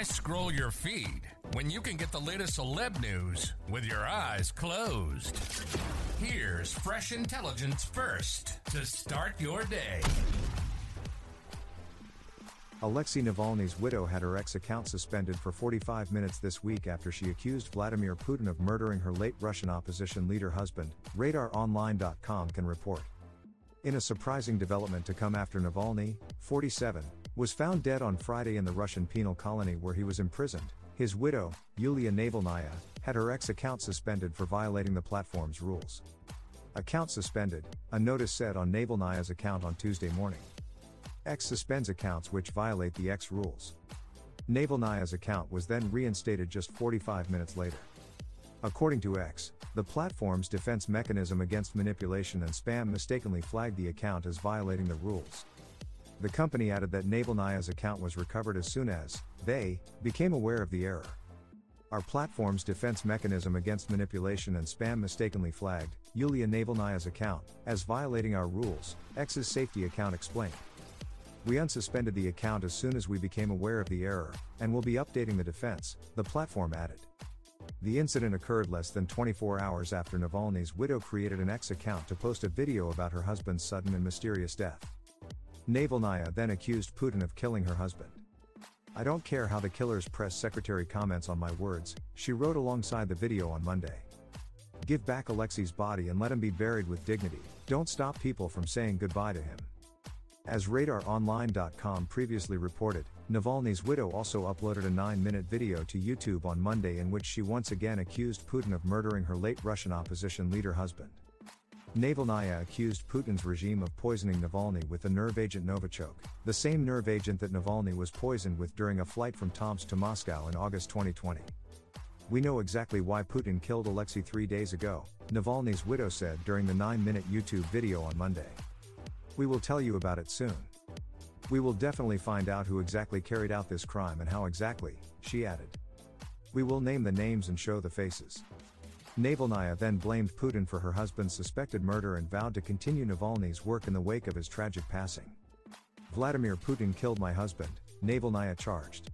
Why scroll your feed when you can get the latest celeb news with your eyes closed? Here's fresh intelligence first to start your day. Alexei Navalny's widow had her X account suspended for 45 minutes this week after she accused Vladimir Putin of murdering her late Russian opposition leader husband, RadarOnline.com can report. In a surprising development to come after Navalny, 47, was found dead on Friday in the Russian penal colony where he was imprisoned, his widow, Yulia Navalnaya, had her X account suspended for violating the platform's rules. Account suspended, a notice said on Navalnaya's account on Tuesday morning. X suspends accounts which violate the X rules. Navalnaya's account was then reinstated just 45 minutes later. According to X, the platform's defense mechanism against manipulation and spam mistakenly flagged the account as violating the rules. The company added that Navalnaya's account was recovered as soon as they became aware of the error. Our platform's defense mechanism against manipulation and spam mistakenly flagged Yulia Navalnaya's account as violating our rules, X's safety account explained. We unsuspended the account as soon as we became aware of the error, and will be updating the defense, the platform added. The incident occurred less than 24 hours after Navalny's widow created an X account to post a video about her husband's sudden and mysterious death. Navalnaya then accused Putin of killing her husband. I don't care how the killer's press secretary comments on my words, she wrote alongside the video on Monday. Give back Alexei's body and let him be buried with dignity, don't stop people from saying goodbye to him. As RadarOnline.com previously reported, Navalny's widow also uploaded a 9 minute video to YouTube on Monday in which she once again accused Putin of murdering her late Russian opposition leader husband. Navalnaya accused Putin's regime of poisoning Navalny with the nerve agent Novichok, the same nerve agent that Navalny was poisoned with during a flight from Tomsk to Moscow in August 2020. We know exactly why Putin killed Alexei three days ago, Navalny's widow said during the 9 minute YouTube video on Monday. We will tell you about it soon. We will definitely find out who exactly carried out this crime and how exactly, she added. We will name the names and show the faces. Navalnaya then blamed Putin for her husband's suspected murder and vowed to continue Navalny's work in the wake of his tragic passing. Vladimir Putin killed my husband, Navalnaya charged.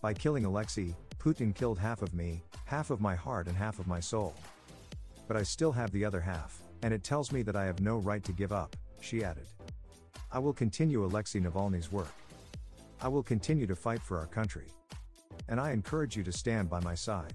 By killing Alexei, Putin killed half of me, half of my heart, and half of my soul. But I still have the other half, and it tells me that I have no right to give up, she added. I will continue Alexei Navalny's work. I will continue to fight for our country. And I encourage you to stand by my side.